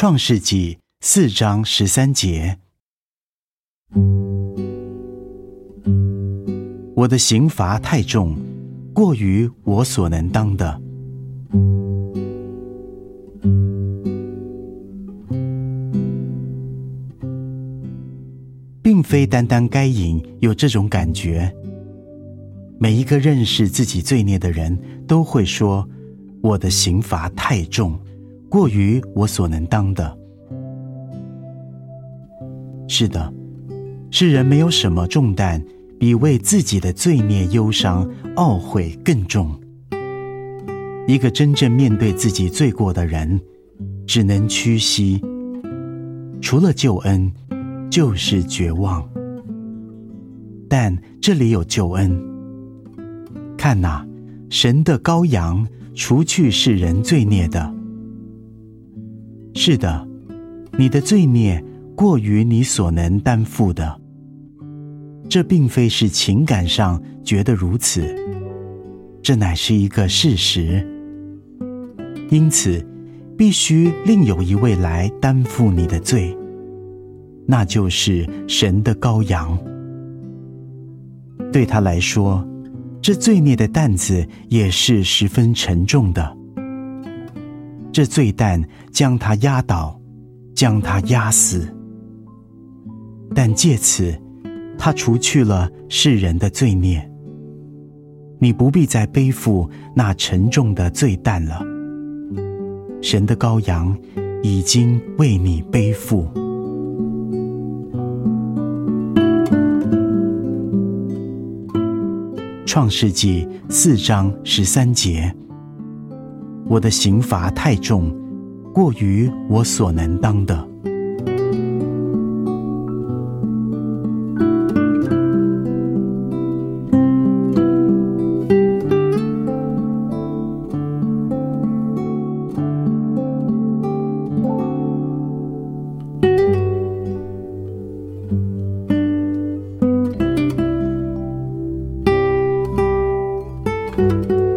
创世纪四章十三节：我的刑罚太重，过于我所能当的。并非单单该隐有这种感觉。每一个认识自己罪孽的人都会说：“我的刑罚太重，过于我所能当的。”是的，世人没有什么重担比为自己的罪孽忧伤懊悔更重。一个真正面对自己罪过的人，只能屈膝。除了救恩。就是绝望，但这里有救恩。看呐，神的羔羊，除去世人罪孽的。是的，你的罪孽过于你所能担负的。这并非是情感上觉得如此，这乃是一个事实。因此，必须另有一位来担负你的罪。那就是神的羔羊。对他来说，这罪孽的担子也是十分沉重的。这罪担将他压倒，将他压死。但借此，他除去了世人的罪孽。你不必再背负那沉重的罪担了。神的羔羊已经为你背负。创世纪四章十三节：我的刑罚太重，过于我所能当的。you